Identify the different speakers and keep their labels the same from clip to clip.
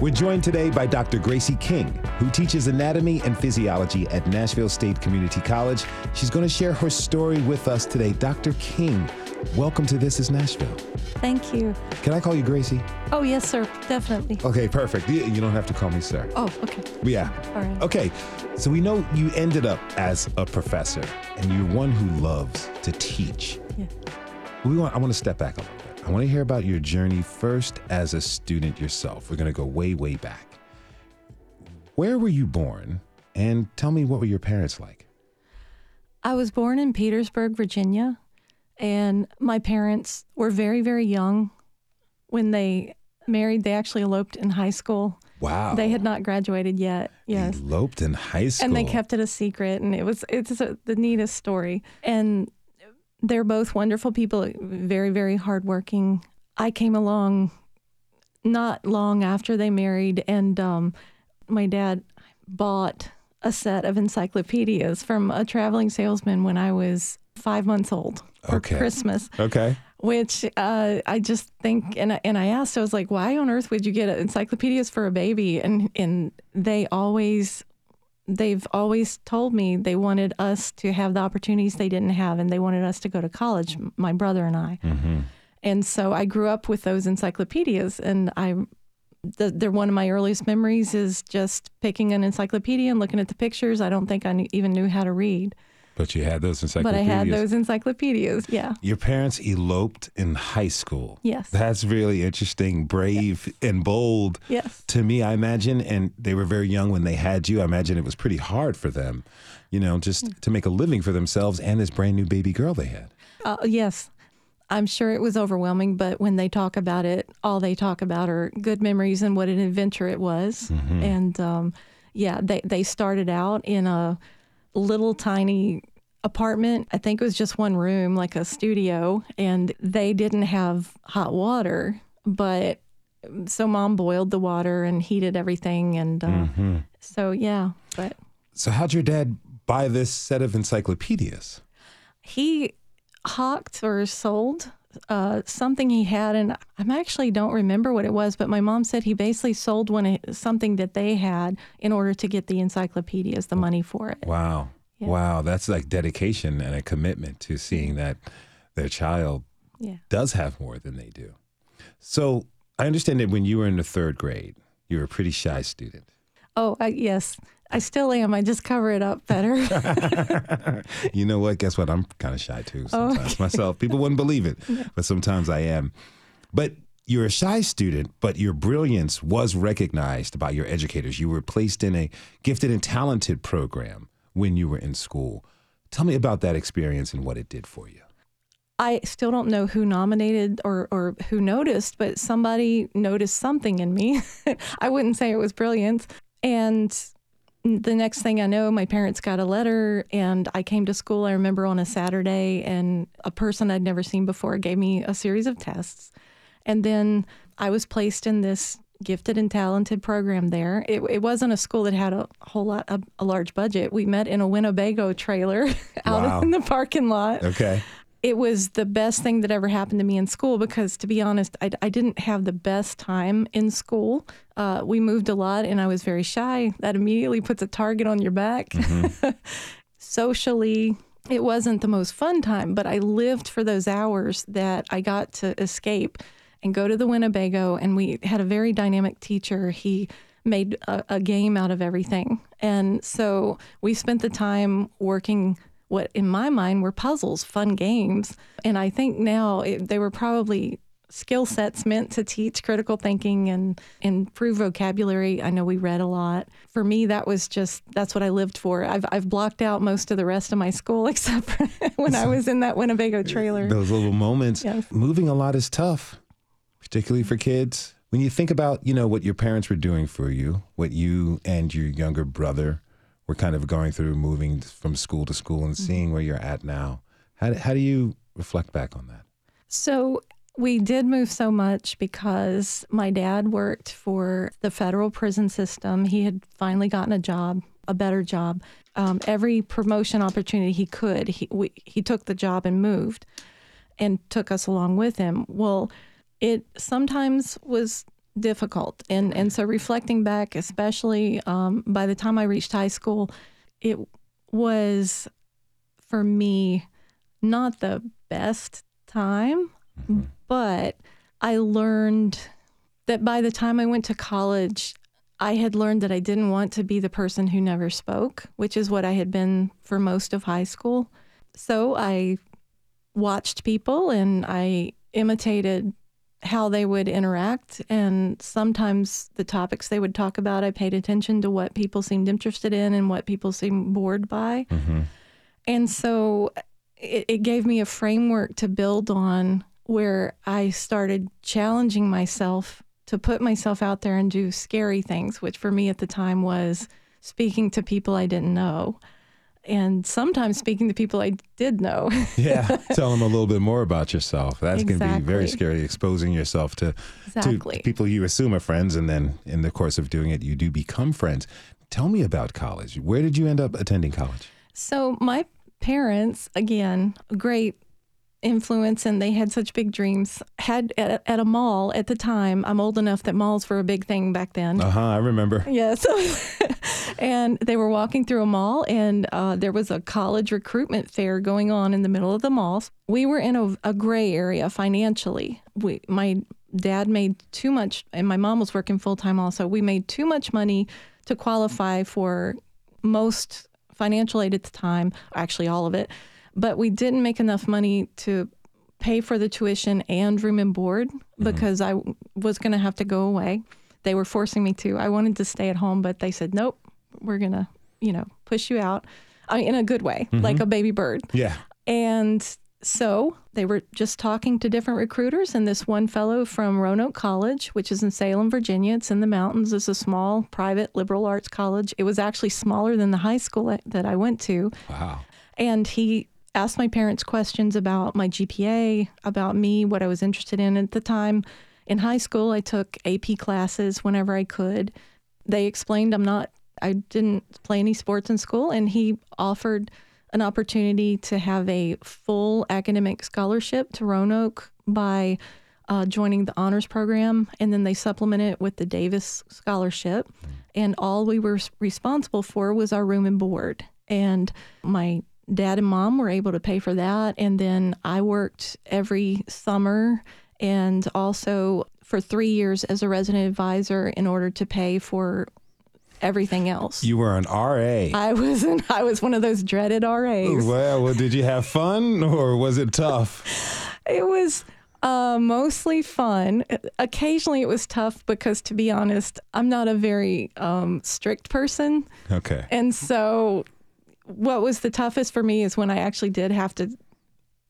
Speaker 1: We're joined today by Dr. Gracie King, who teaches anatomy and physiology at Nashville State Community College. She's going to share her story with us today. Dr. King, welcome to This is Nashville.
Speaker 2: Thank you.
Speaker 1: Can I call you Gracie?
Speaker 2: Oh, yes, sir. Definitely.
Speaker 1: Okay, perfect. You you don't have to call me sir.
Speaker 2: Oh, okay.
Speaker 1: Yeah.
Speaker 2: All right.
Speaker 1: Okay, so we know you ended up as a professor, and you're one who loves to teach.
Speaker 2: Yeah.
Speaker 1: We want. I want to step back a little bit. I want to hear about your journey first as a student yourself. We're going to go way, way back. Where were you born? And tell me what were your parents like?
Speaker 2: I was born in Petersburg, Virginia, and my parents were very, very young when they married. They actually eloped in high school.
Speaker 1: Wow.
Speaker 2: They had not graduated yet. Yes.
Speaker 1: eloped in high school.
Speaker 2: and they kept it a secret and it was it's a, the neatest story and they're both wonderful people very very hardworking i came along not long after they married and um, my dad bought a set of encyclopedias from a traveling salesman when i was five months old for
Speaker 1: Okay.
Speaker 2: christmas
Speaker 1: Okay.
Speaker 2: which uh, I just think, and I, and I asked, I was like, why on earth would you get encyclopedias for a baby? And and they always, they've always told me they wanted us to have the opportunities they didn't have, and they wanted us to go to college, my brother and I. Mm-hmm. And so I grew up with those encyclopedias, and I. The, they're one of my earliest memories is just picking an encyclopedia and looking at the pictures. I don't think I knew, even knew how to read,
Speaker 1: But you had those encyclopedias.
Speaker 2: but I had those encyclopedias. Yeah.
Speaker 1: Your parents eloped in high school.
Speaker 2: Yes.
Speaker 1: That's really interesting, brave and bold.
Speaker 2: Yes.
Speaker 1: To me, I imagine, and they were very young when they had you. I imagine it was pretty hard for them, you know, just
Speaker 2: Mm.
Speaker 1: to make a living for themselves and this brand new baby girl they had.
Speaker 2: Uh, yes. I'm sure it was overwhelming, but when they talk about it, all they talk about are good memories and what an adventure it was. And um, yeah, they, they started out in a little tiny apartment. I think it was just one room, like a studio, and they didn't have hot water, but so mom boiled the water and heated everything. And uh, so, yeah, but
Speaker 1: So, how'd your dad buy this set of encyclopedias?
Speaker 2: he hawked or sold uh, something he had, and I actually don't remember what it was, but my mom said he basically sold one something that they had in order to get the encyclopedias, the money for it.
Speaker 1: Wow.
Speaker 2: Yeah.
Speaker 1: Wow. That's like dedication and a commitment to seeing that their child
Speaker 2: Yeah.
Speaker 1: does have more than they do. So, I understand that when you were in the third grade, you were a pretty shy student.
Speaker 2: Oh, I, yes, I still am. I just cover it up better.
Speaker 1: you know what? Guess what? I'm kind of shy too oh, sometimes myself. People wouldn't believe it, but sometimes I am. But you're a shy student, but your brilliance was recognized by your educators. You were placed in a gifted and talented program when you were in school. Tell me about that experience and what it did for you.
Speaker 2: I still don't know who nominated or, or who noticed, but somebody noticed something in me. I wouldn't say it was brilliant. And the next thing I know, my parents got a letter, and I came to school. I remember on a Saturday, and a person I'd never seen before gave me a series of tests. And then I was placed in this gifted and talented program there. It, it wasn't a school that had a whole lot, a, a large budget. We met in a Winnebago trailer out
Speaker 1: Wow.
Speaker 2: in the parking lot
Speaker 1: Okay.
Speaker 2: It was the best thing that ever happened to me in school because, to be honest, I, I didn't have the best time in school. Uh, we moved a lot and I was very shy. That immediately puts a target on your back. Socially, it wasn't the most fun time, but I lived for those hours that I got to escape and go to the Winnebago. And we had a very dynamic teacher. He made a, a game out of everything. And so we spent the time working what in my mind were puzzles, fun games. And I think now it, they were probably skill sets meant to teach critical thinking and improve vocabulary. I know we read a lot. For me, that was just that's what I lived for. I've I've blocked out most of the rest of my school except for when I was in that Winnebago trailer.
Speaker 1: Those little moments.
Speaker 2: Yes.
Speaker 1: Moving a lot is tough, particularly for kids. When you think about, you know, what your parents were doing for you, what you and your younger brother we're kind of going through moving from school to school and seeing where you're at now. How, how do you reflect back on that?
Speaker 2: So we did move so much because my dad worked for the federal prison system. He had finally gotten a job, a better job. Um, every promotion opportunity he could, he we, he took the job and moved, and took us along with him. Well, it sometimes was difficult, and and so reflecting back, especially um, by the time I reached high school, it was for me not the best time, mm-hmm. but I learned that by the time I went to college, I had learned that I didn't want to be the person who never spoke, which is what I had been for most of high school. So I watched people and I imitated how they would interact. And sometimes the topics they would talk about, I paid attention to what people seemed interested in and what people seemed bored by. Mm-hmm. And so it, it gave me a framework to build on where I started challenging myself to put myself out there and do scary things, which for me at the time was speaking to people I didn't know. And sometimes speaking to people I did know.
Speaker 1: yeah, tell them a little bit more about yourself. That's exactly. can be very scary, exposing yourself to, exactly. to people you assume are friends, and then in the course of doing it, you do become friends. Tell me about college. Where did you end up attending college?
Speaker 2: So, my parents, again, great influence and they had such big dreams. Had at, at, a mall at the time i'm old enough that malls were a big thing back then.
Speaker 1: Uh-huh i remember.
Speaker 2: Yes and they were walking through a mall and uh, there was a college recruitment fair going on in the middle of the mall we were in a, a gray area financially. We my dad made too much and my mom was working full-time also. We made too much money to qualify for most financial aid at the time, actually all of it, but we didn't make enough money to pay for the tuition and room and board mm-hmm. because. I was going to have to go away. They were forcing me to. I wanted to stay at home, but they said, nope, we're going to, you know, push you out I mean, in a good way, mm-hmm. like a baby bird.
Speaker 1: Yeah.
Speaker 2: And so they were just talking to different recruiters, and this one fellow from Roanoke College, which is in Salem, Virginia, it's in the mountains, it's a small private liberal arts college. It was actually smaller than the high school that I went to.
Speaker 1: Wow.
Speaker 2: And he asked my parents questions about my GPA, about me, what I was interested in at the time. In high school, I took AP classes whenever I could. They explained I'm not, I didn't play any sports in school, and he offered an opportunity to have a full academic scholarship to Roanoke by uh, joining the honors program, and then they supplement it with the Davis scholarship. And all we were responsible for was our room and board. And my dad and mom were able to pay for that. And then I worked every summer and also for three years as a resident advisor in order to pay for everything else.
Speaker 1: You were an RA.
Speaker 2: I was an, I was one of those dreaded RAs.
Speaker 1: Well, well, did you have fun or was it tough?
Speaker 2: it was uh, mostly fun. Occasionally it was tough because, to be honest, I'm not a very um, strict person.
Speaker 1: Okay.
Speaker 2: And so, what was the toughest for me is when I actually did have to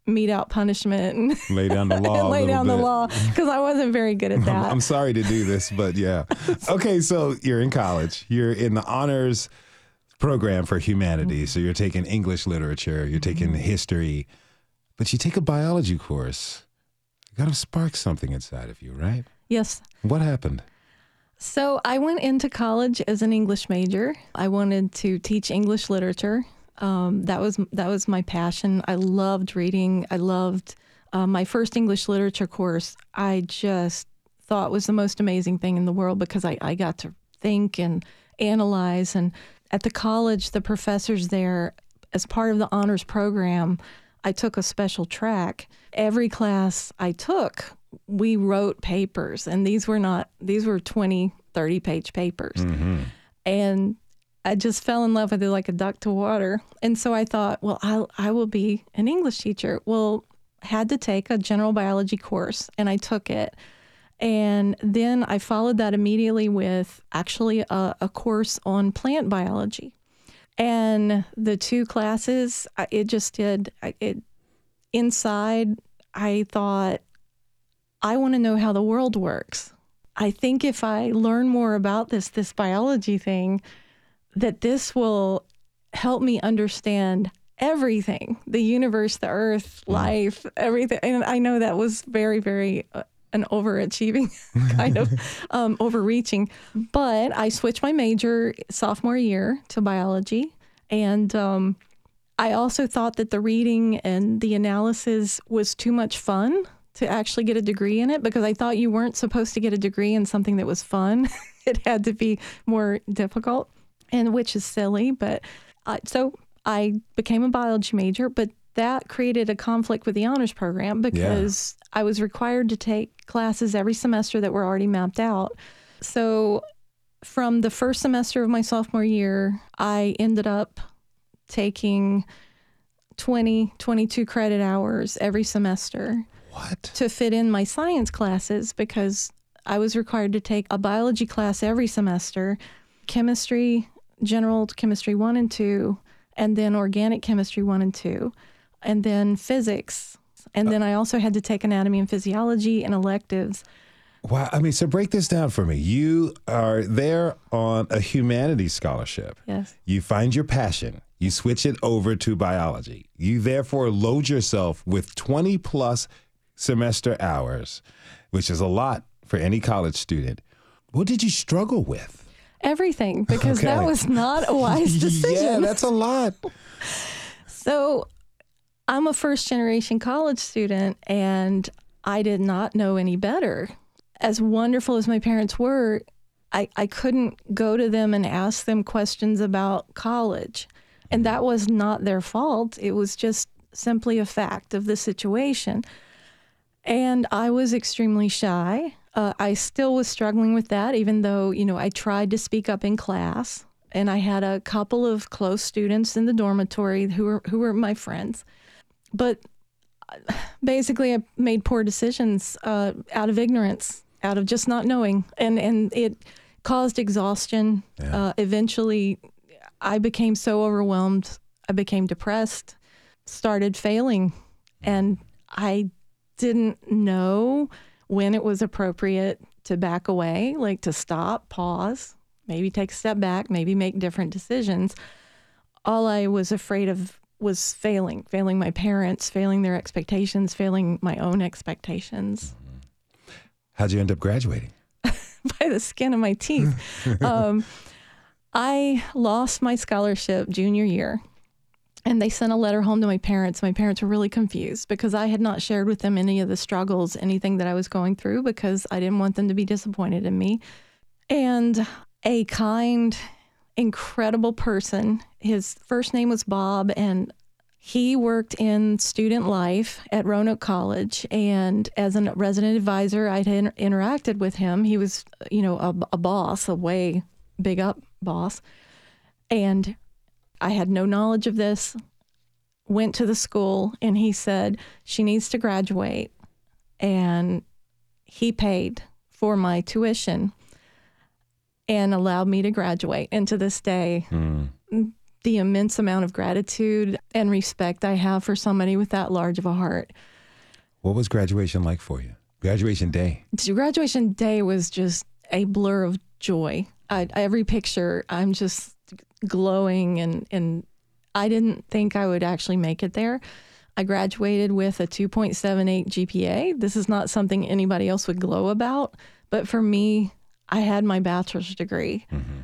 Speaker 2: mete out punishment
Speaker 1: and lay down the law.
Speaker 2: lay down bit. the law because I wasn't very good at that.
Speaker 1: I'm, I'm sorry to do this, but yeah. okay, so you're in college. You're in the honors program for humanities. Mm-hmm. So you're taking English literature, you're taking mm-hmm. history, but you take a biology course. You got to spark something inside of you, right?
Speaker 2: Yes.
Speaker 1: What happened?
Speaker 2: So I went into college as an English major. I wanted to teach English literature. Um, that was that was my passion. I loved reading. I loved uh, my first English literature course. I just thought was the most amazing thing in the world because I, I got to think and analyze. And at the college, the professors there, as part of the honors program, I took a special track. Every class I took, we wrote papers, and these were not, these were 20, 30 page papers. Mm-hmm. And I just fell in love with it like a duck to water. And so I thought, well, I'll, I will be an English teacher. Well, had to take a general biology course, and I took it. And then I followed that immediately with actually a, a course on plant biology. And the two classes, it just did, it inside, I thought, I want to know how the world works. I think if I learn more about this, this biology thing, that this will help me understand everything the universe, the earth, mm. life, everything. And I know that was very, very. Uh, an overachieving kind of um, overreaching. But I switched my major sophomore year to biology. And um, I also thought that the reading and the analysis was too much fun to actually get a degree in it because I thought you weren't supposed to get a degree in something that was fun. it had to be more difficult, and which is silly. But uh, so I became a biology major, but that created a conflict with the honors program because yeah. I was required to take classes every semester that were already mapped out. So from the first semester of my sophomore year, I ended up taking 20, 22 credit hours every semester.
Speaker 1: What?
Speaker 2: To fit in my science classes because I was required to take a biology class every semester, chemistry, general chemistry 1 and 2, and then organic chemistry 1 and 2, and then physics. And uh, then I also had to take anatomy and physiology and electives.
Speaker 1: Wow. I mean, so break this down for me. You are there on a humanities scholarship.
Speaker 2: Yes.
Speaker 1: You find your passion. You switch it over to biology. You therefore load yourself with 20 plus semester hours, which is a lot for any college student. What did you struggle with?
Speaker 2: Everything, because okay. that was not a wise decision.
Speaker 1: yeah, that's a lot.
Speaker 2: so I'm a first generation college student and I did not know any better. As wonderful as my parents were, I, I couldn't go to them and ask them questions about college. And that was not their fault. It was just simply a fact of the situation. And I was extremely shy. Uh, I still was struggling with that, even though, you know, I tried to speak up in class. And I had a couple of close students in the dormitory who were, who were my friends. But uh, basically, I made poor decisions uh, out of ignorance, out of just not knowing. And, and it caused exhaustion. Yeah. Uh, eventually, I became so overwhelmed. I became depressed, started failing. And I didn't know when it was appropriate to back away, like to stop, pause, maybe take a step back, maybe make different decisions. All I was afraid of was failing, failing my parents, failing their expectations, failing my own expectations.
Speaker 1: How'd you end up graduating?
Speaker 2: By the skin of my teeth. um, I lost my scholarship junior year. And they sent a letter home to my parents. My parents were really confused because I had not shared with them any of the struggles, anything that I was going through, because I didn't want them to be disappointed in me. And a kind, incredible person, his first name was Bob, and he worked in student life at Roanoke College. And as a resident advisor, I'd inter- interacted with him. He was, you know, a, a boss, a way big up boss. And I had no knowledge of this. Went to the school and he said, she needs to graduate. And he paid for my tuition and allowed me to graduate. And to this day, mm. the immense amount of gratitude and respect I have for somebody with that large of a heart.
Speaker 1: What was graduation like for you? Graduation day?
Speaker 2: Graduation day was just a blur of joy. I, every picture, I'm just glowing and and I didn't think I would actually make it there. I graduated with a 2.78 GPA. This is not something anybody else would glow about, but for me, I had my bachelor's degree. Mm-hmm.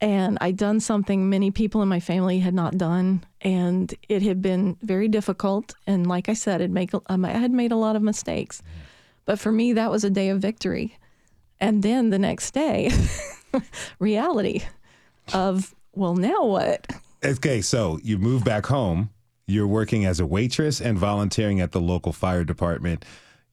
Speaker 2: And I'd done something many people in my family had not done, and it had been very difficult. And like I said, it make, um, I had made a lot of mistakes, but for me, that was a day of victory. And then the next day, reality of well, now what?
Speaker 1: Okay, so you move back home. You're working as a waitress and volunteering at the local fire department.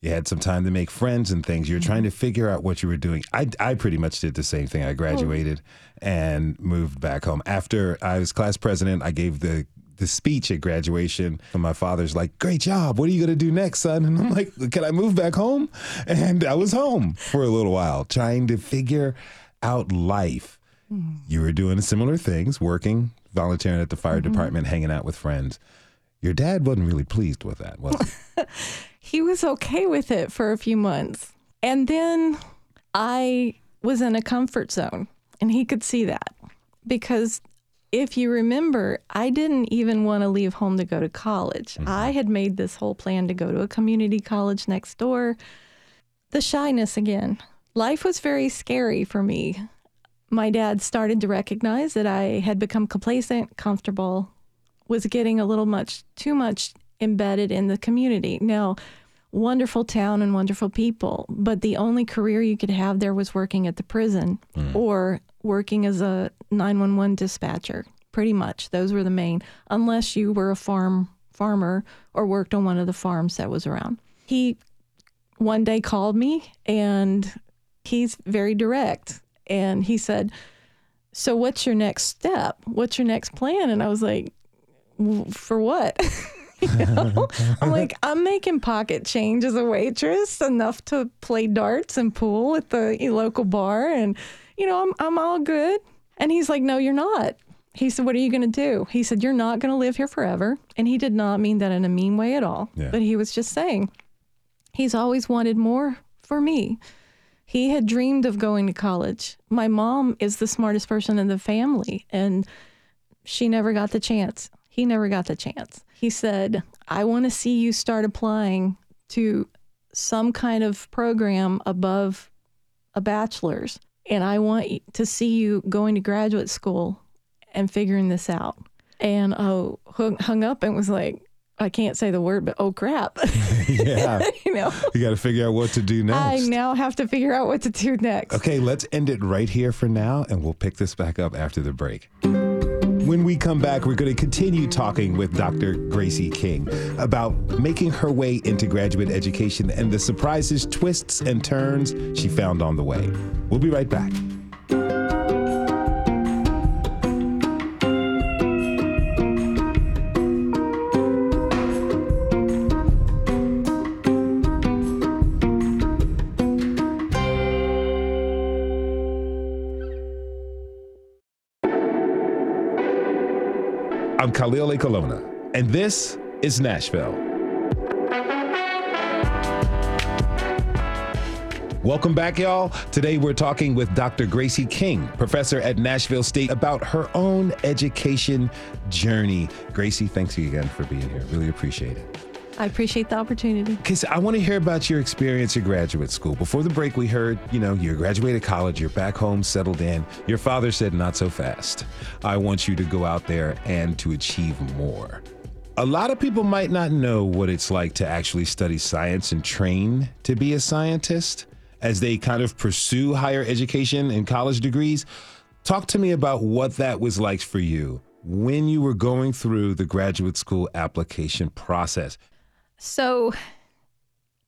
Speaker 1: You had some time to make friends and things. You're mm-hmm. trying to figure out what you were doing. I, I pretty much did the same thing. I graduated oh. and moved back home. After I was class president, I gave the the speech at graduation. And my father's like, Great job. What are you going to do next, son? And I'm like, Can I move back home? And I was home for a little while trying to figure out life you were doing similar things, working, volunteering at the fire mm-hmm. department, hanging out with friends. Your dad wasn't really pleased with that, was he?
Speaker 2: he was okay with it for a few months. And then I was in a comfort zone, and he could see that because if you remember, I didn't even want to leave home to go to college. Mm-hmm. I had made this whole plan to go to a community college next door. The shyness again. Life was very scary for me. My dad started to recognize that I had become complacent, comfortable, was getting a little much, too much embedded in the community. Now, wonderful town and wonderful people, but the only career you could have there was working at the prison mm. or working as a 911 dispatcher. Pretty much, those were the main, unless you were a farm farmer or worked on one of the farms that was around. He one day called me and he's very direct and he said, "So what's your next step? What's your next plan?" And I was like, "For what?" you know? I'm like, I'm making pocket change as a waitress, enough to play darts and pool at the eh, local bar, and you know, I'm I'm all good. And he's like, No, you're not. He said, What are you going to do? He said, You're not going to live here forever. And he did not mean that in a mean way at all. Yeah. But he was just saying, He's always wanted more for me. He had dreamed of going to college. My mom is the smartest person in the family, and she never got the chance. He never got the chance. He said, I want to see you start applying to some kind of program above a bachelor's. And I want to see you going to graduate school and figuring this out. And oh, hung, hung up and was like, I can't say the word, but oh crap.
Speaker 1: yeah. you know, you got to figure out what to do next.
Speaker 2: I now have to figure out what to do next.
Speaker 1: Okay, let's end it right here for now, and we'll pick this back up after the break. When we come back, we're going to continue talking with Dr. Gracie King about making her way into graduate education and the surprises, twists, and turns she found on the way. We'll be right back. I'm Khalil Ekulona, and this is Nashville. Welcome back, y'all. Today we're talking with Dr. Gracie King, professor at Nashville State, about her own education journey. Gracie, thanks again for being here. Really appreciate it.
Speaker 2: I appreciate the opportunity.
Speaker 1: Because I want to hear about your experience at graduate school. Before the break, we heard, you know, you graduated college, you're back home, settled in. Your father said, not so fast. I want you to go out there and to achieve more. A lot of people might not know what it's like to actually study science and train to be a scientist as they kind of pursue higher education and college degrees. Talk to me about what that was like for you when you were going through the graduate school application process.
Speaker 2: So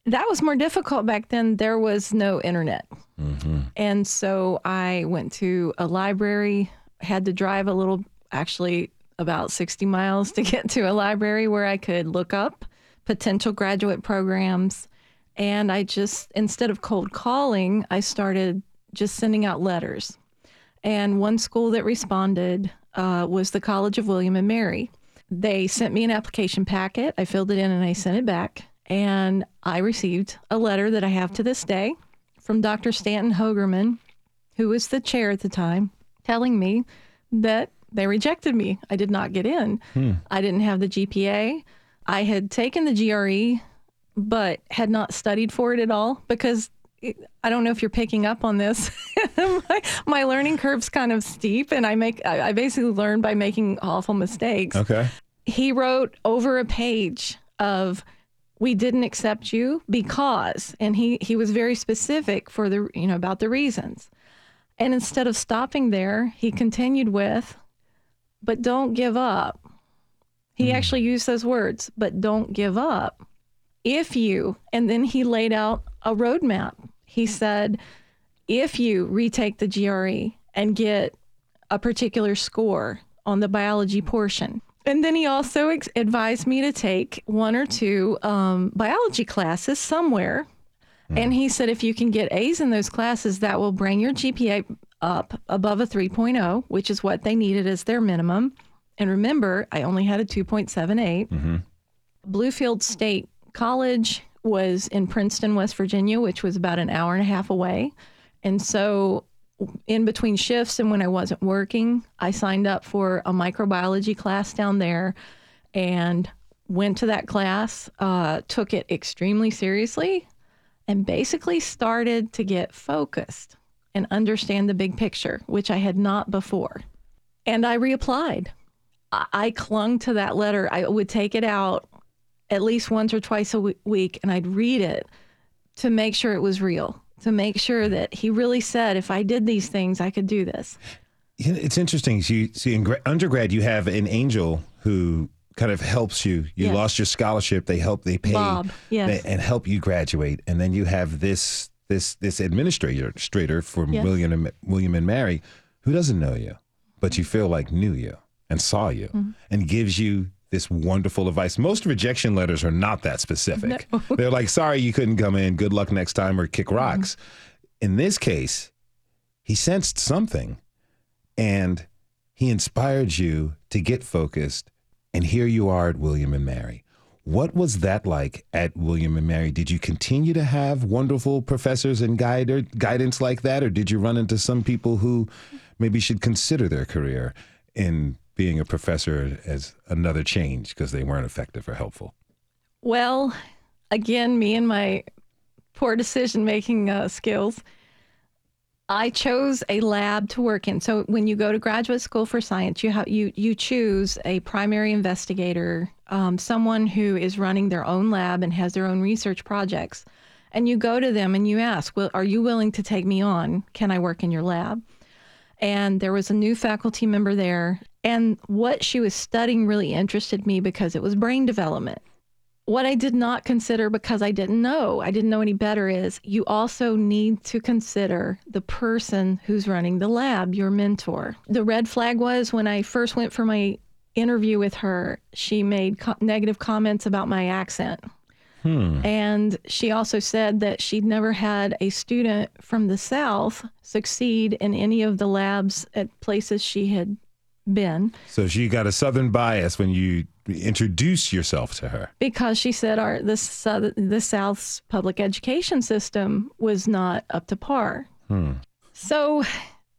Speaker 2: that was more difficult back then. There was no internet. Mm-hmm. And so I went to a library, had to drive a little, actually about 60 miles to get to a library where I could look up potential graduate programs. And I just, instead of cold calling, I started just sending out letters. And one school that responded uh, was the College of William and Mary. They sent me an application packet. I filled it in and I sent it back. And I received a letter that I have to this day from Dr. Stanton Hoegerman, who was the chair at the time, telling me that they rejected me. I did not get in. Hmm. I didn't have the GPA. I had taken the GRE, but had not studied for it at all because I don't know if you're picking up on this. my, my, learning curve's kind of steep, and I make I, I basically learn by making awful mistakes.
Speaker 1: Okay.
Speaker 2: He wrote over a page of we didn't accept you because and he he was very specific for the you know about the reasons and instead of stopping there he continued with but don't give up he mm. actually used those words but don't give up if you and then he laid out a roadmap he said, if you retake the GRE and get a particular score on the biology portion, and then he also ex- advised me to take one or two um, biology classes somewhere. Mm. And he said, if you can get A's in those classes, that will bring your GPA up above a 3.0, which is what they needed as their minimum. And remember, I only had a 2.78. Mm-hmm. Bluefield State College was in Princeton, West Virginia, which was about an hour and a half away. And so in between shifts and when I wasn't working, I signed up for a microbiology class down there and went to that class, uh, took it extremely seriously, and basically started to get focused and understand the big picture, which I had not before. And I reapplied. I, I clung to that letter. I would take it out at least once or twice a week and I'd read it to make sure it was real, to make sure that he really said, if I did these things, I could do this.
Speaker 1: It's interesting. You see, in undergrad, you have an angel who kind of helps you. You lost your scholarship. They help. They pay.
Speaker 2: Bob, yes.
Speaker 1: They, and help you graduate. And then you have this this this administrator from yes. William and William and Mary, who doesn't know you, but you feel like knew you and saw you, mm-hmm. and gives you this wonderful advice. Most rejection letters are not that specific. No. They're like, "Sorry, you couldn't come in. Good luck next time," or "Kick mm-hmm. rocks." Mm-hmm. In this case, he sensed something, and he inspired you to get focused and here you are at William and Mary. What was that like at William and Mary? Did you continue to have wonderful professors and guide guidance like that, or did you run into some people who maybe should consider their career in being a professor as another change because they weren't effective or helpful?
Speaker 2: Well, again, me and my poor decision making uh, skills. I chose a lab to work in. So when you go to graduate school for science, you have you you choose a primary investigator, um, someone who is running their own lab and has their own research projects, and you go to them and you ask, "Well, are you willing to take me on? Can I work in your lab?" And there was a new faculty member there, and what she was studying really interested me because it was brain development. What I did not consider because I didn't know, I didn't know any better, is you also need to consider the person who's running the lab, your mentor. The red flag was when I first went for my interview with her, she made co- negative comments about my accent. Hmm. And she also said that she'd never had a student from the South succeed in any of the labs at places she had been.
Speaker 1: So she got a Southern bias when you introduce yourself to her?
Speaker 2: Because she said our the the South's public education system was not up to par. Hmm. So,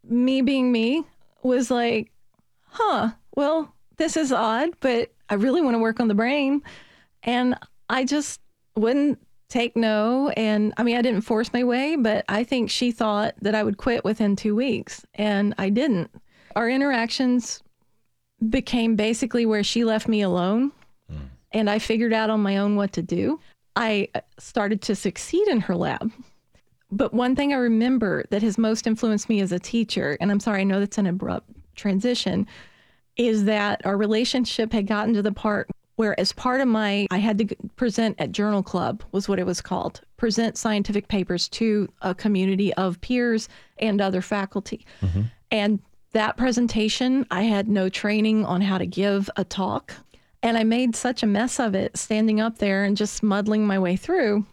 Speaker 2: me being me was like, huh, well, this is odd, but I really want to work on the brain, and I just wouldn't take no. And I mean, I didn't force my way, but I think she thought that I would quit within two weeks, and I didn't. Our interactions became basically where she left me alone mm. and I figured out on my own what to do. I uh, started to succeed in her lab. But one thing I remember that has most influenced me as a teacher, and I'm sorry, I know that's an abrupt transition, is that our relationship had gotten to the part where as part of my i had to present at journal club was what it was called present scientific papers to a community of peers and other faculty mm-hmm. and that presentation, I had no training on how to give a talk. And I made such a mess of it standing up there and just muddling my way through.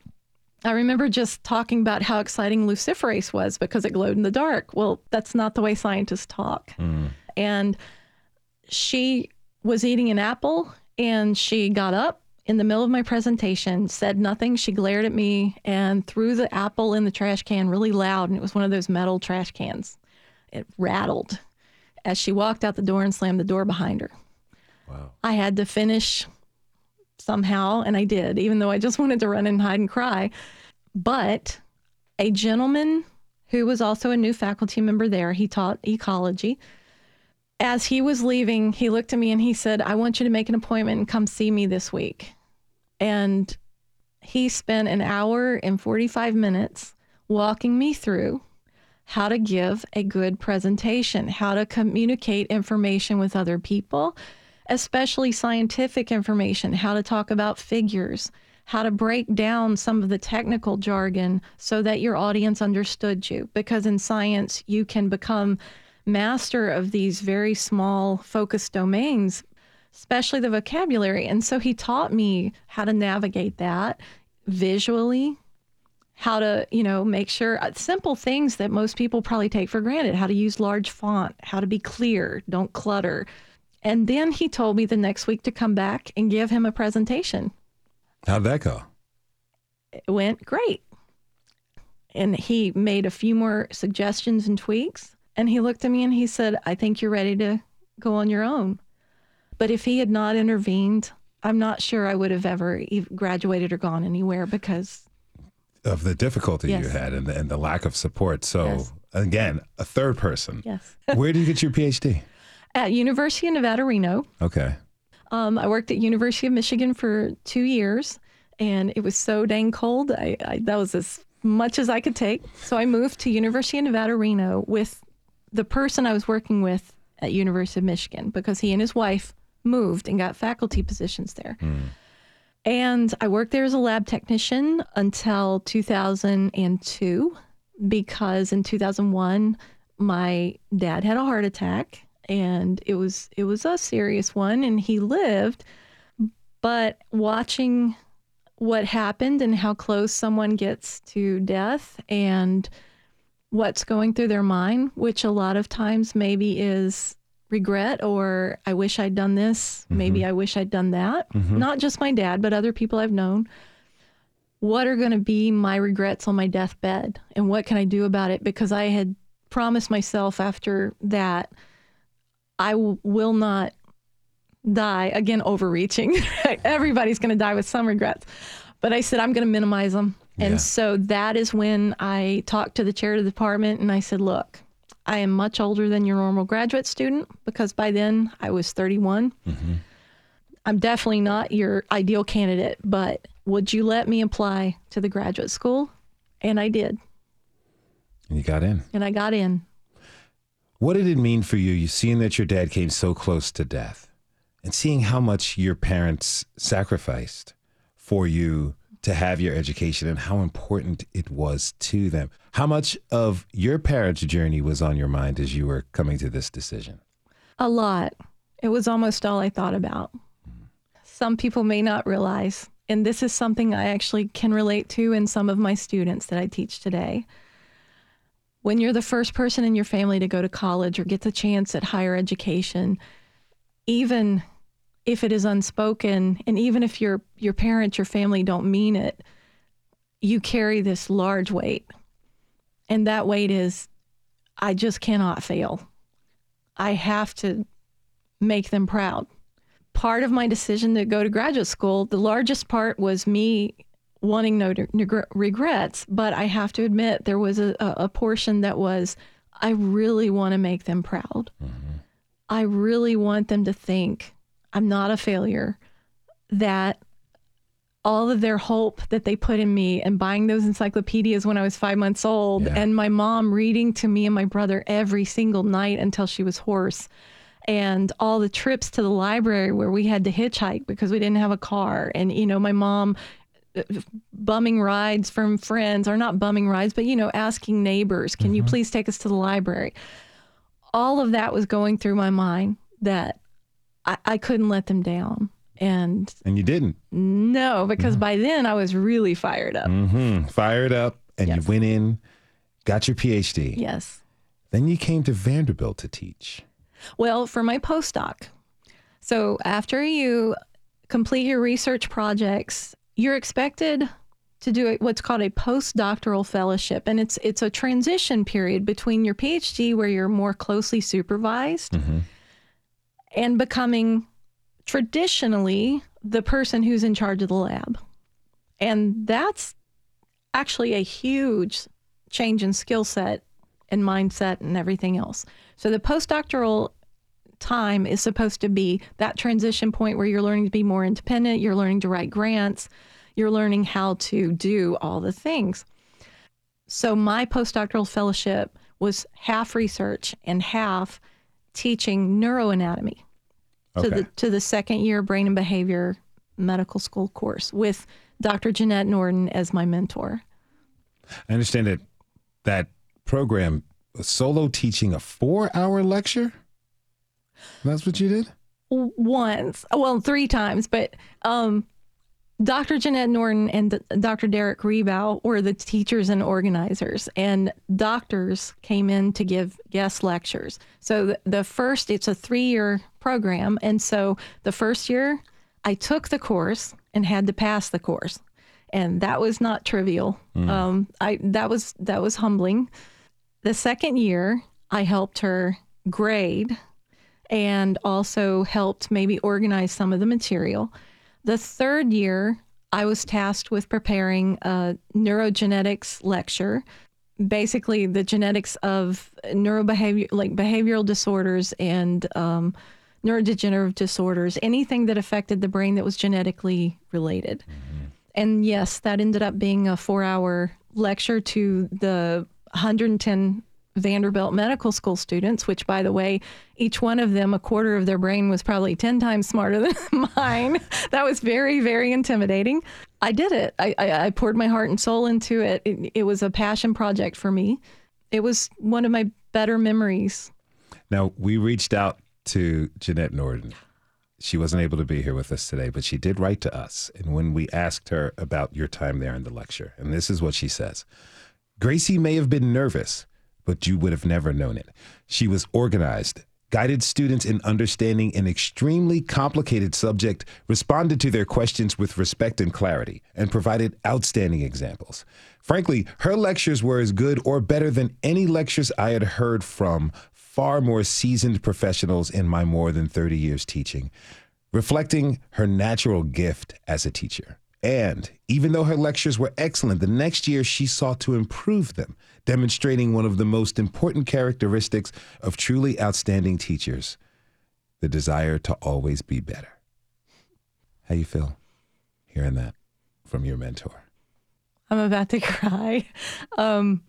Speaker 2: I remember just talking about how exciting luciferase was because it glowed in the dark. Well, that's not the way scientists talk. Mm. And she was eating an apple and she got up in the middle of my presentation, said nothing. She glared at me and threw the apple in the trash can really loud. And it was one of those metal trash cans. It rattled as she walked out the door and slammed the door behind her. Wow. I had to finish somehow, and I did, even though I just wanted to run and hide and cry. But a gentleman who was also a new faculty member there, he taught ecology. As he was leaving, he looked at me and he said, I want you to make an appointment and come see me this week. And he spent an hour and 45 minutes walking me through how to give a good presentation, how to communicate information with other people, especially scientific information, how to talk about figures, how to break down some of the technical jargon so that your audience understood you. Because in science, you can become master of these very small focused domains, especially the vocabulary. And so he taught me how to navigate that visually how to, you know, make sure uh, simple things that most people probably take for granted, how to use large font, how to be clear, don't clutter. And then he told me the next week to come back and give him a presentation.
Speaker 1: How'd that go?
Speaker 2: It went great. And he made a few more suggestions and tweaks. And he looked at me and he said, I think you're ready to go on your own. But if he had not intervened, I'm not sure I would have ever graduated or gone anywhere because
Speaker 1: of the difficulty yes. you had and the, and the, lack of support. So yes. again, a third person.
Speaker 2: Yes.
Speaker 1: Where did you get your PhD?
Speaker 2: At University of Nevada, Reno.
Speaker 1: Okay.
Speaker 2: Um, I worked at University of Michigan for two years, and it was so dang cold. I, I, that was as much as I could take. So I moved to University of Nevada, Reno, with the person I was working with at University of Michigan because he and his wife moved and got faculty positions there. Mm. And I worked there as a lab technician until 2002 because in 2001 my dad had a heart attack and it was it was a serious one and he lived. But watching what happened and how close someone gets to death and what's going through their mind which a lot of times maybe is regret or I wish I'd done this. Mm-hmm. Maybe I wish I'd done that. Mm-hmm. Not just my dad, but other people I've known. What are going to be my regrets on my deathbed? And what can I do about it? Because I had promised myself after that I w- will not die. Again, overreaching. Everybody's going to die with some regrets. But I said, I'm going to minimize them. And yeah. so that is when I talked to the chair of the department and I said, look, I am much older than your normal graduate student because by then I was 31. Mm-hmm. I'm definitely not your ideal candidate, but would you let me apply to the graduate school? And I did.
Speaker 1: And you got in.
Speaker 2: And I got in.
Speaker 1: What did it mean for you, you seeing that your dad came so close to death and seeing how much your parents sacrificed for you to have your education and how important it was to them. How much of your parents' journey was on your mind as you were coming to this decision?
Speaker 2: A lot. It was almost all I thought about. Some people may not realize, and this is something I actually can relate to in some of my students that I teach today. When you're the first person in your family to go to college or get the chance at higher education, even if it is unspoken and even if your your parents your family don't mean it you carry this large weight. And that weight is i just cannot fail. I have to make them proud. Part of my decision to go to graduate school the largest part was me wanting no regrets but i have to admit there was a, a portion that was i really want to make them proud. Mm-hmm. i really want them to think I'm not a failure, that all of their hope that they put in me and buying those encyclopedias when I was five months old, yeah. and my mom reading to me and my brother every single night until she was hoarse, and all the trips to the library where we had to hitchhike because we didn't have a car, and you know, my mom uh, bumming rides from friends, or not bumming rides, but you know, asking neighbors, can mm-hmm. you please take us to the library? All of that was going through my mind that I, I couldn't let them down. And
Speaker 1: and you didn't?
Speaker 2: No, because mm-hmm. by then I was really fired up.
Speaker 1: Mm-hmm. Fired up, and yes. you went in, got your PhD.
Speaker 2: Yes.
Speaker 1: Then you came to Vanderbilt to teach.
Speaker 2: Well, for my postdoc. So after you complete your research projects, you're expected to do what's called a postdoctoral fellowship, and it's it's a transition period between your PhD where you're more closely supervised. Mm-hmm and becoming traditionally the person who's in charge of the lab. And that's actually a huge change in skill set and mindset and everything else. So the postdoctoral time is supposed to be that transition point where you're learning to be more independent, you're learning to write grants, you're learning how to do all the things. So my postdoctoral fellowship was half research and half teaching neuroanatomy okay. to the to the second year brain and behavior medical school course with Dr. Jeanette Norton as my mentor.
Speaker 1: I understand that that program solo teaching a 4-hour lecture? That's what you did?
Speaker 2: Once. Well, three times, but um, Dr. Jeanette Norton and Dr. Derek Riebau were the teachers and organizers, and doctors came in to give guest lectures. So the first, it's a three year program. And so the first year, I took the course and had to pass the course. and that was not trivial. Mm. Um, I that was that was humbling. The second year, I helped her grade and also helped maybe organize some of the material. The third year, I was tasked with preparing a neurogenetics lecture, basically the genetics of neurobehavior, like behavioral disorders and um, neurodegenerative disorders, anything that affected the brain that was genetically related. Mm-hmm. And yes, that ended up being a four hour lecture to the 110 Vanderbilt Medical School students, which, by the way, each one of them, a quarter of their brain was probably 10 times smarter than mine. that was very, very intimidating. I did it. I, I, I poured my heart and soul into it. it. It was a passion project for me. It was one of my better memories.
Speaker 1: Now, we reached out to Jeanette Norden. She wasn't able to be here with us today, but she did write to us. And when we asked her about your time there in the lecture, and this is what she says Gracie may have been nervous but you would have never known it. She was organized, guided students in understanding an extremely complicated subject, responded to their questions with respect and clarity, and provided outstanding examples. Frankly, her lectures were as good or better than any lectures I had heard from far more seasoned professionals in my more than 30 years teaching, reflecting her natural gift as a teacher. And even though her lectures were excellent, the next year she sought to improve them, demonstrating one of the most important characteristics of truly outstanding teachers the desire to always be better. How you feel hearing that from your mentor?
Speaker 2: I'm about to cry. Um,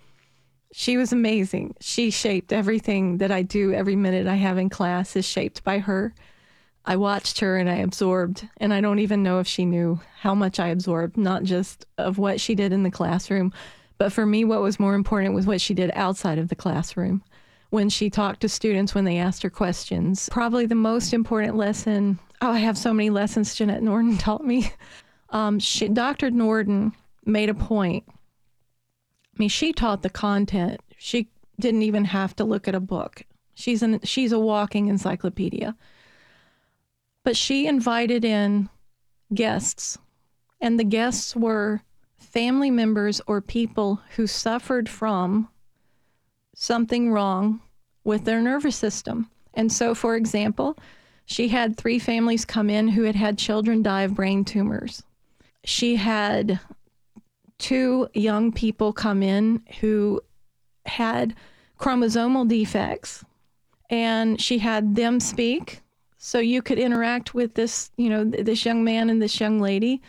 Speaker 2: she was amazing. She shaped everything that I do every minute I have in class is shaped by her. I watched her and I absorbed, and I don't even know if she knew how much I absorbed, not just of what she did in the classroom, but for me, what was more important was what she did outside of the classroom. When she talked to students, when they asked her questions. Probably the most important lesson oh, I have so many lessons Jeanette Norden taught me. Um, she, Dr. Norden made a point. I mean, she taught the content. She didn't even have to look at a book. She's an she's a walking encyclopedia. But she invited in guests, and the guests were family members or people who suffered from something wrong with their nervous system. And so, for example, she had three families come in who had had children die of brain tumors. She had two young people come in who had chromosomal defects, and she had them speak so you could interact with this, you know, this young man and this young lady.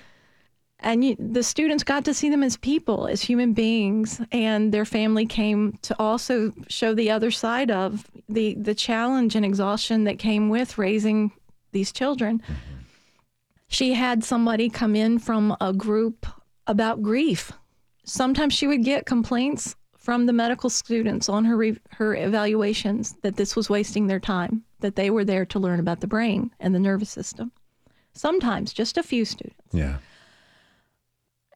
Speaker 2: And you, the students got to see them as people, as human beings, and their family came to also show the other side of the the challenge and exhaustion that came with raising these children. She had somebody come in from a group about grief. Sometimes she would get complaints from the medical students on her re- her evaluations that this was wasting their time that they were there to learn about the brain and the nervous system. Sometimes just a few students.
Speaker 1: Yeah.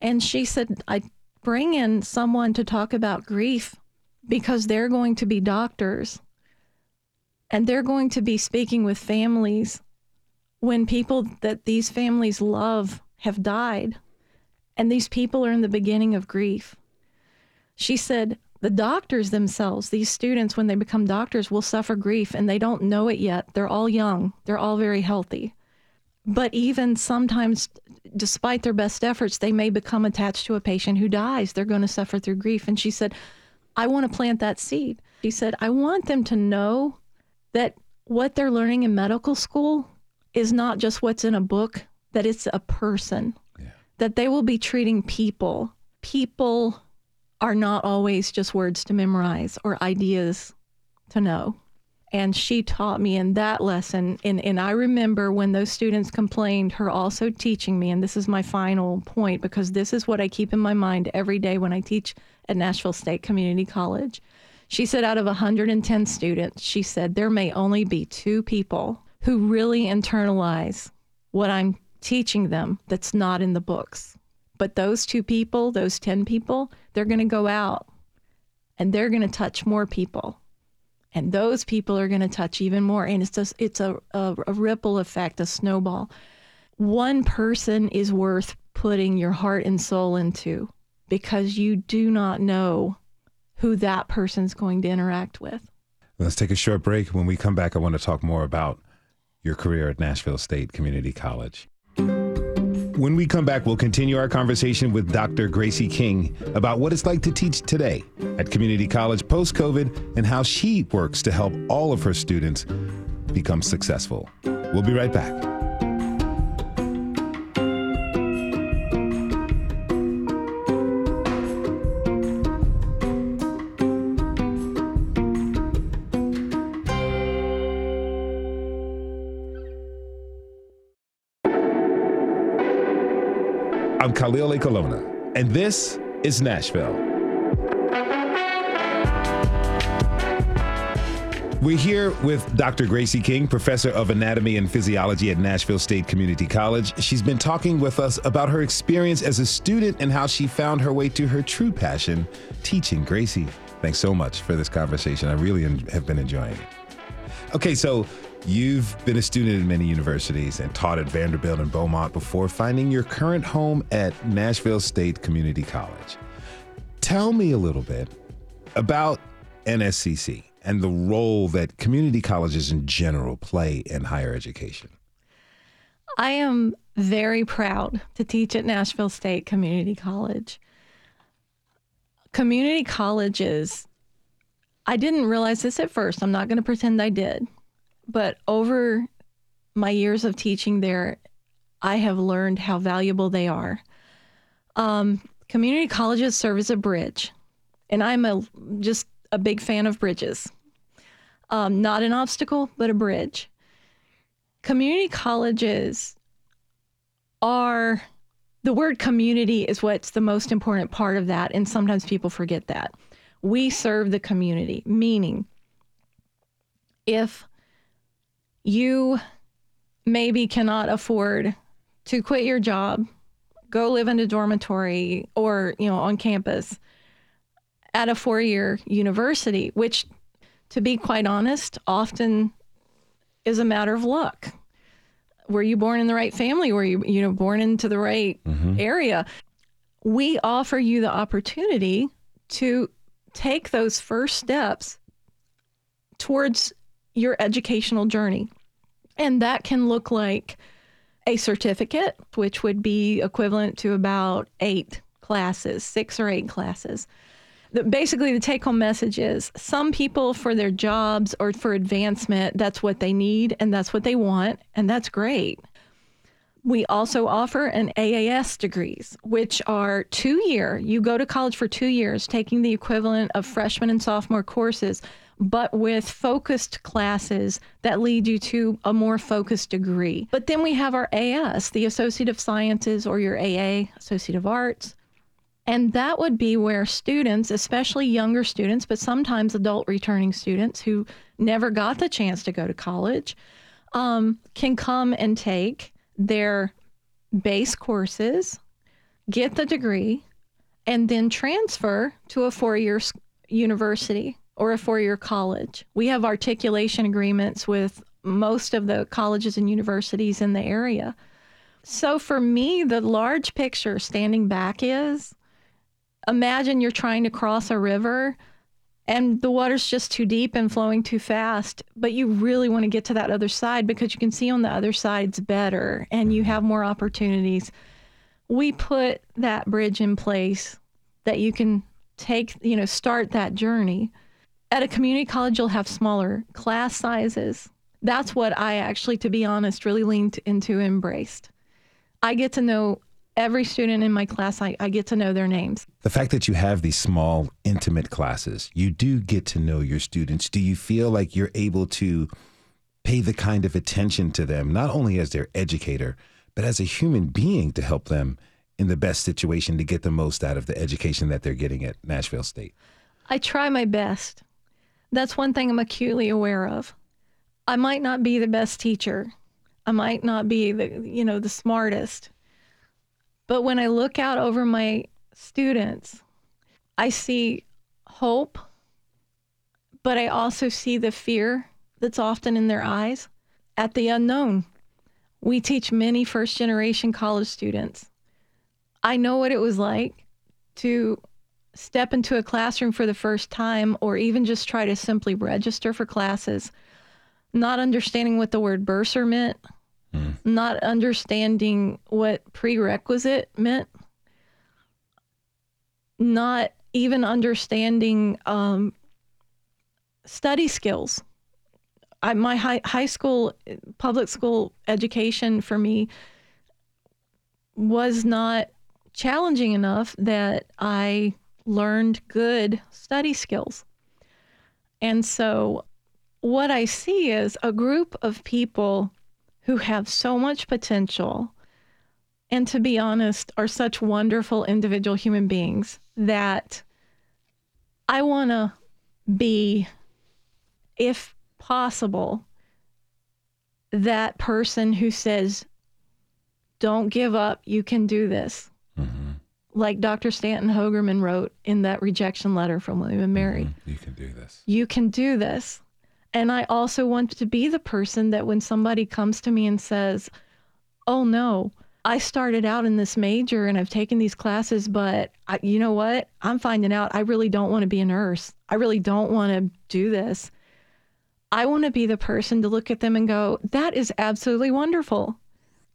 Speaker 2: And she said, I bring in someone to talk about grief because they're going to be doctors and they're going to be speaking with families when people that these families love have died and these people are in the beginning of grief. She said, the doctors themselves, these students, when they become doctors, will suffer grief and they don't know it yet. They're all young, they're all very healthy. But even sometimes, despite their best efforts, they may become attached to a patient who dies. They're going to suffer through grief. And she said, I want to plant that seed. She said, I want them to know that what they're learning in medical school is not just what's in a book, that it's a person, yeah. that they will be treating people, people are not always just words to memorize or ideas to know. And she taught me in that lesson. And, and I remember when those students complained, her also teaching me, and this is my final point because this is what I keep in my mind every day when I teach at Nashville State Community College. She said, out of 110 students, she said, there may only be two people who really internalize what I'm teaching them that's not in the books. But those two people, those 10 people, they're going to go out and they're going to touch more people. And those people are going to touch even more. And it's just, it's a, a, a ripple effect, a snowball. One person is worth putting your heart and soul into because you do not know who that person's going to interact with.
Speaker 1: Let's take a short break. When we come back, I want to talk more about your career at Nashville State Community College. When we come back, we'll continue our conversation with Dr. Gracie King about what it's like to teach today at Community College post COVID and how she works to help all of her students become successful. We'll be right back. Khalil Ekulona, and this is Nashville. We're here with Dr. Gracie King, professor of anatomy and physiology at Nashville State Community College. She's been talking with us about her experience as a student and how she found her way to her true passion, teaching. Gracie, thanks so much for this conversation. I really have been enjoying it. Okay, so You've been a student in many universities and taught at Vanderbilt and Beaumont before finding your current home at Nashville State Community College. Tell me a little bit about NSCC and the role that community colleges in general play in higher education.
Speaker 2: I am very proud to teach at Nashville State Community College. Community colleges, I didn't realize this at first. I'm not going to pretend I did. But over my years of teaching there, I have learned how valuable they are. Um, community colleges serve as a bridge, and I'm a just a big fan of bridges. Um, not an obstacle, but a bridge. Community colleges are the word community is what's the most important part of that, and sometimes people forget that. We serve the community, meaning if you maybe cannot afford to quit your job, go live in a dormitory or, you know, on campus at a four year university, which, to be quite honest, often is a matter of luck. Were you born in the right family? Were you, you know, born into the right mm-hmm. area? We offer you the opportunity to take those first steps towards your educational journey. And that can look like a certificate, which would be equivalent to about eight classes, six or eight classes. The, basically, the take home message is some people, for their jobs or for advancement, that's what they need and that's what they want, and that's great. We also offer an AAS degrees, which are two year. You go to college for two years, taking the equivalent of freshman and sophomore courses but with focused classes that lead you to a more focused degree. But then we have our AS, the Associate of Sciences, or your AA, Associate of Arts. And that would be where students, especially younger students, but sometimes adult returning students who never got the chance to go to college, um, can come and take their base courses, get the degree, and then transfer to a four year university or a four year college. We have articulation agreements with most of the colleges and universities in the area. So for me, the large picture standing back is imagine you're trying to cross a river and the water's just too deep and flowing too fast, but you really want to get to that other side because you can see on the other side's better and you mm-hmm. have more opportunities. We put that bridge in place that you can take, you know, start that journey. At a community college, you'll have smaller class sizes. That's what I actually, to be honest, really leaned into embraced. I get to know every student in my class, I, I get to know their names.
Speaker 1: The fact that you have these small, intimate classes, you do get to know your students. Do you feel like you're able to pay the kind of attention to them, not only as their educator, but as a human being to help them in the best situation to get the most out of the education that they're getting at Nashville State?
Speaker 2: I try my best. That's one thing I'm acutely aware of. I might not be the best teacher. I might not be the, you know, the smartest. But when I look out over my students, I see hope, but I also see the fear that's often in their eyes at the unknown. We teach many first generation college students I know what it was like to step into a classroom for the first time or even just try to simply register for classes, not understanding what the word bursar meant, mm. not understanding what prerequisite meant, not even understanding um, study skills. I, my high, high school, public school education for me was not challenging enough that I learned good study skills. And so, what I see is a group of people who have so much potential and, to be honest, are such wonderful individual human beings that I want to be, if possible, that person who says, Don't give up, you can do this. Like Dr. Stanton Hoegerman wrote in that rejection letter from William and Mary.
Speaker 1: Mm-hmm. You can do this.
Speaker 2: You can do this. And I also want to be the person that when somebody comes to me and says, Oh no, I started out in this major and I've taken these classes, but I, you know what? I'm finding out I really don't want to be a nurse. I really don't want to do this. I want to be the person to look at them and go, That is absolutely wonderful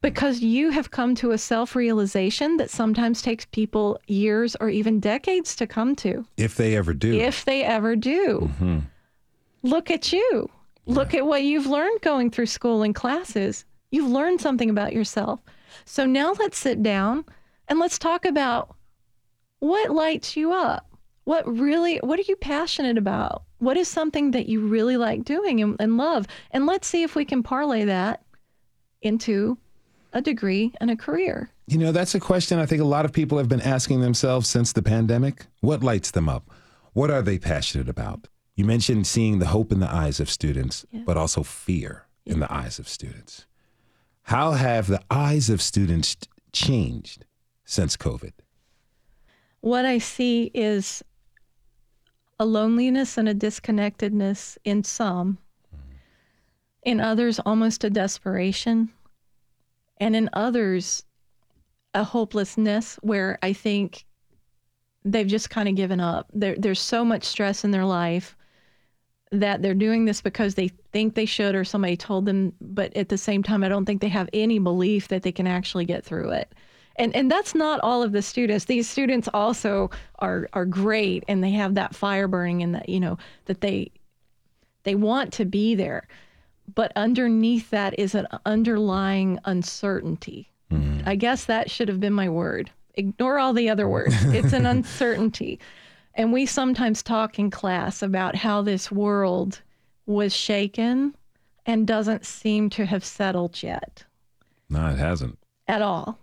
Speaker 2: because you have come to a self realization that sometimes takes people years or even decades to come to.
Speaker 1: If they ever do.
Speaker 2: If they ever do. Mm-hmm. Look at you. Yeah. Look at what you've learned going through school and classes. You've learned something about yourself. So now let's sit down and let's talk about what lights you up. What really, what are you passionate about? What is something that you really like doing and, and love? And let's see if we can parlay that into a degree and a career?
Speaker 1: You know, that's a question I think a lot of people have been asking themselves since the pandemic. What lights them up? What are they passionate about? You mentioned seeing the hope in the eyes of students, yeah. but also fear yeah. in the eyes of students. How have the eyes of students changed since COVID?
Speaker 2: What I see is a loneliness and a disconnectedness in some, mm-hmm. in others, almost a desperation and in others, a hopelessness where I think they've just kind of given up. There, there's so much stress in their life that they're doing this because they think they should or somebody told them, but at the same time, I don't think they have any belief that they can actually get through it. And and that's not all of the students. These students also are are great and they have that fire burning and that you know that they they want to be there but underneath that is an underlying uncertainty. Mm. I guess that should have been my word. Ignore all the other words. It's an uncertainty. And we sometimes talk in class about how this world was shaken and doesn't seem to have settled yet.
Speaker 1: No, it hasn't.
Speaker 2: At all.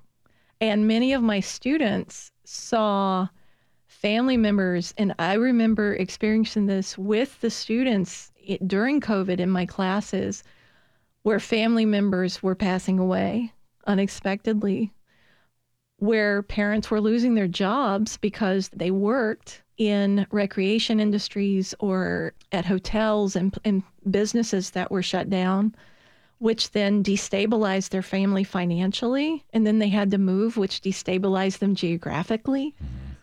Speaker 2: And many of my students saw family members, and I remember experiencing this with the students during COVID in my classes where family members were passing away unexpectedly, where parents were losing their jobs because they worked in recreation industries or at hotels and, and businesses that were shut down, which then destabilized their family financially. And then they had to move, which destabilized them geographically. Mm-hmm.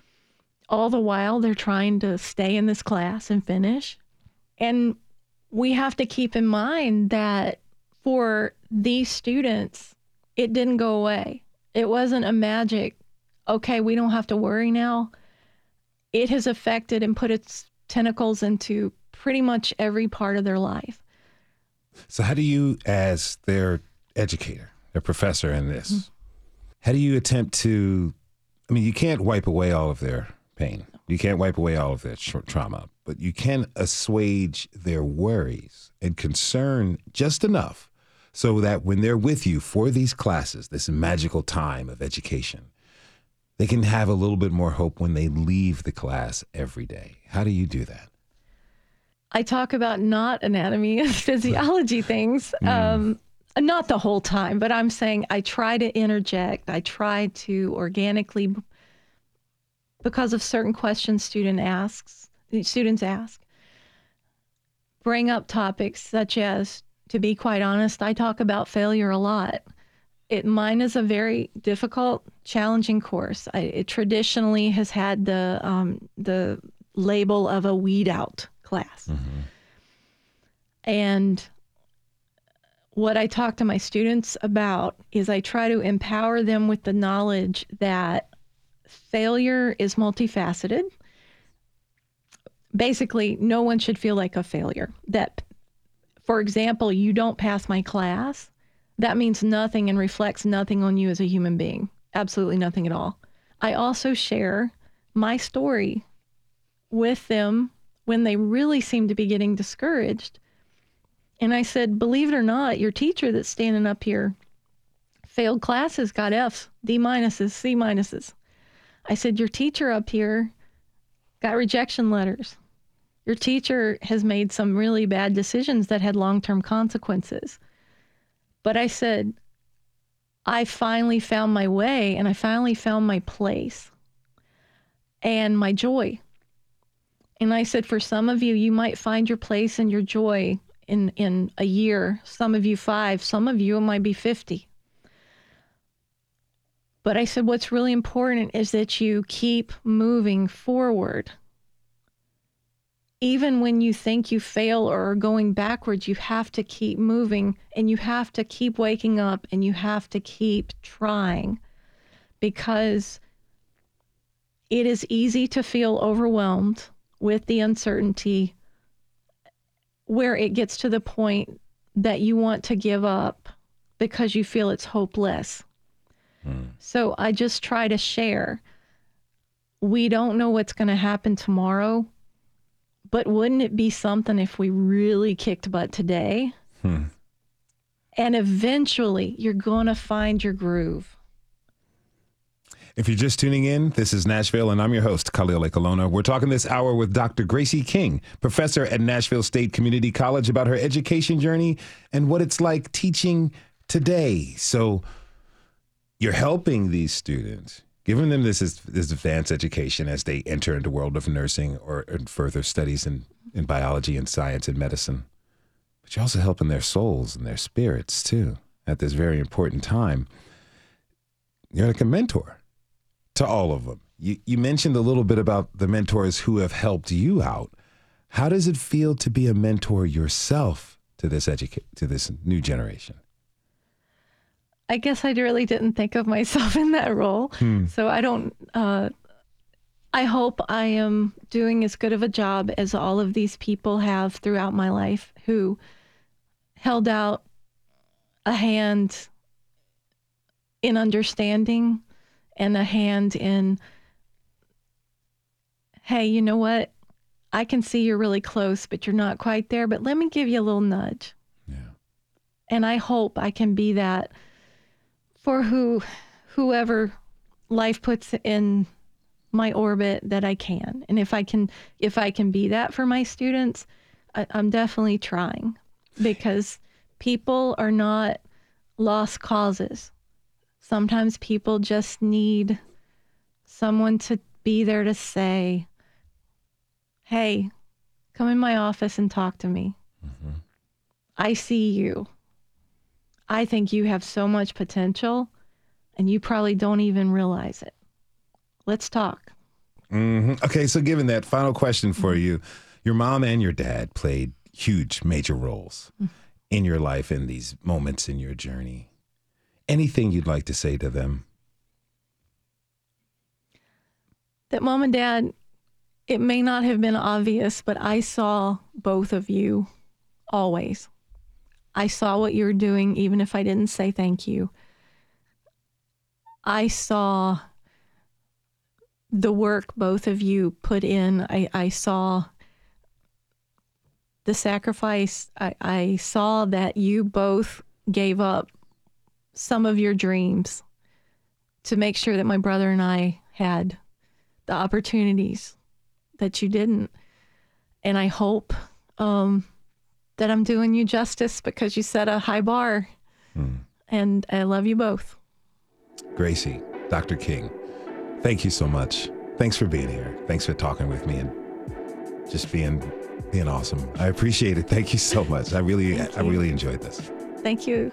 Speaker 2: All the while, they're trying to stay in this class and finish. And we have to keep in mind that for these students, it didn't go away. It wasn't a magic, okay, we don't have to worry now. It has affected and put its tentacles into pretty much every part of their life.
Speaker 1: So, how do you, as their educator, their professor in this, mm-hmm. how do you attempt to? I mean, you can't wipe away all of their pain. You can't wipe away all of their tra- trauma, but you can assuage their worries and concern just enough so that when they're with you for these classes, this magical time of education, they can have a little bit more hope when they leave the class every day. How do you do that?
Speaker 2: I talk about not anatomy and physiology things. Mm. Um, not the whole time, but I'm saying I try to interject. I try to organically because of certain questions student asks students ask bring up topics such as to be quite honest i talk about failure a lot it mine is a very difficult challenging course. I, it traditionally has had the um, the label of a weed out class, mm-hmm. and what I talk to my students about is I try to empower them with the knowledge that failure is multifaceted. Basically, no one should feel like a failure. That, for example, you don't pass my class, that means nothing and reflects nothing on you as a human being. Absolutely nothing at all. I also share my story with them when they really seem to be getting discouraged and I said, believe it or not, your teacher that's standing up here failed classes, got F's, D minuses, C minuses. I said, your teacher up here got rejection letters. Your teacher has made some really bad decisions that had long term consequences. But I said, I finally found my way and I finally found my place and my joy. And I said, for some of you, you might find your place and your joy in in a year some of you 5 some of you might be 50 but i said what's really important is that you keep moving forward even when you think you fail or are going backwards you have to keep moving and you have to keep waking up and you have to keep trying because it is easy to feel overwhelmed with the uncertainty where it gets to the point that you want to give up because you feel it's hopeless. So I just try to share. We don't know what's going to happen tomorrow, but wouldn't it be something if we really kicked butt today? Hmm. And eventually you're going to find your groove.
Speaker 1: If you're just tuning in, this is Nashville, and I'm your host, Khalil Ekulona. We're talking this hour with Dr. Gracie King, professor at Nashville State Community College, about her education journey and what it's like teaching today. So you're helping these students, giving them this, this advanced education as they enter into the world of nursing or further studies in, in biology and science and medicine. But you're also helping their souls and their spirits too at this very important time. You're like a mentor to all of them. You, you mentioned a little bit about the mentors who have helped you out. How does it feel to be a mentor yourself to this educa- to this new generation?
Speaker 2: I guess I really didn't think of myself in that role. Hmm. So I don't. Uh, I hope I am doing as good of a job as all of these people have throughout my life who held out a hand in understanding and a hand in, hey, you know what? I can see you're really close, but you're not quite there. But let me give you a little nudge. Yeah. And I hope I can be that for who, whoever life puts in my orbit that I can. And if I can, if I can be that for my students, I, I'm definitely trying because people are not lost causes. Sometimes people just need someone to be there to say, hey, come in my office and talk to me. Mm-hmm. I see you. I think you have so much potential and you probably don't even realize it. Let's talk.
Speaker 1: Mm-hmm. Okay, so given that final question for mm-hmm. you, your mom and your dad played huge, major roles mm-hmm. in your life in these moments in your journey anything you'd like to say to them?
Speaker 2: That mom and dad, it may not have been obvious, but I saw both of you always. I saw what you were doing, even if I didn't say thank you. I saw the work both of you put in. I, I saw the sacrifice. I, I saw that you both gave up some of your dreams to make sure that my brother and I had the opportunities that you didn't. And I hope um, that I'm doing you justice because you set a high bar. Hmm. And I love you both.
Speaker 1: Gracie, Dr. King, thank you so much. Thanks for being here. Thanks for talking with me and just being being awesome. I appreciate it. Thank you so much. I really I really enjoyed this.
Speaker 2: Thank you.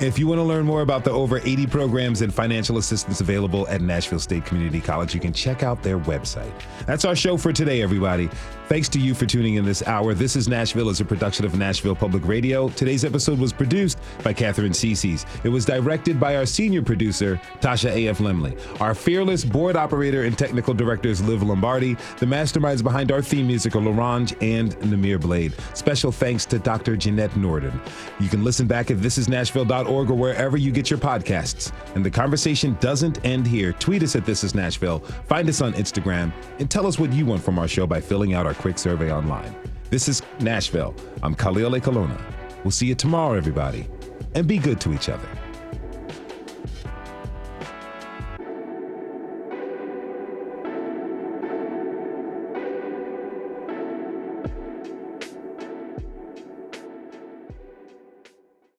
Speaker 1: If you want to learn more about the over 80 programs and financial assistance available at Nashville State Community College, you can check out their website. That's our show for today, everybody. Thanks to you for tuning in this hour. This is Nashville is a production of Nashville Public Radio. Today's episode was produced by Katherine Ceicys. It was directed by our senior producer, Tasha A.F. Lemley. Our fearless board operator and technical directors, Liv Lombardi. The masterminds behind our theme music are Larange and Namir Blade. Special thanks to Dr. Jeanette Norden. You can listen back at thisisnashville.org or wherever you get your podcasts. And the conversation doesn't end here. Tweet us at This Is Nashville, find us on Instagram, and tell us what you want from our show by filling out our quick survey online. This is Nashville. I'm Khalil A. We'll see you tomorrow, everybody, and be good to each other.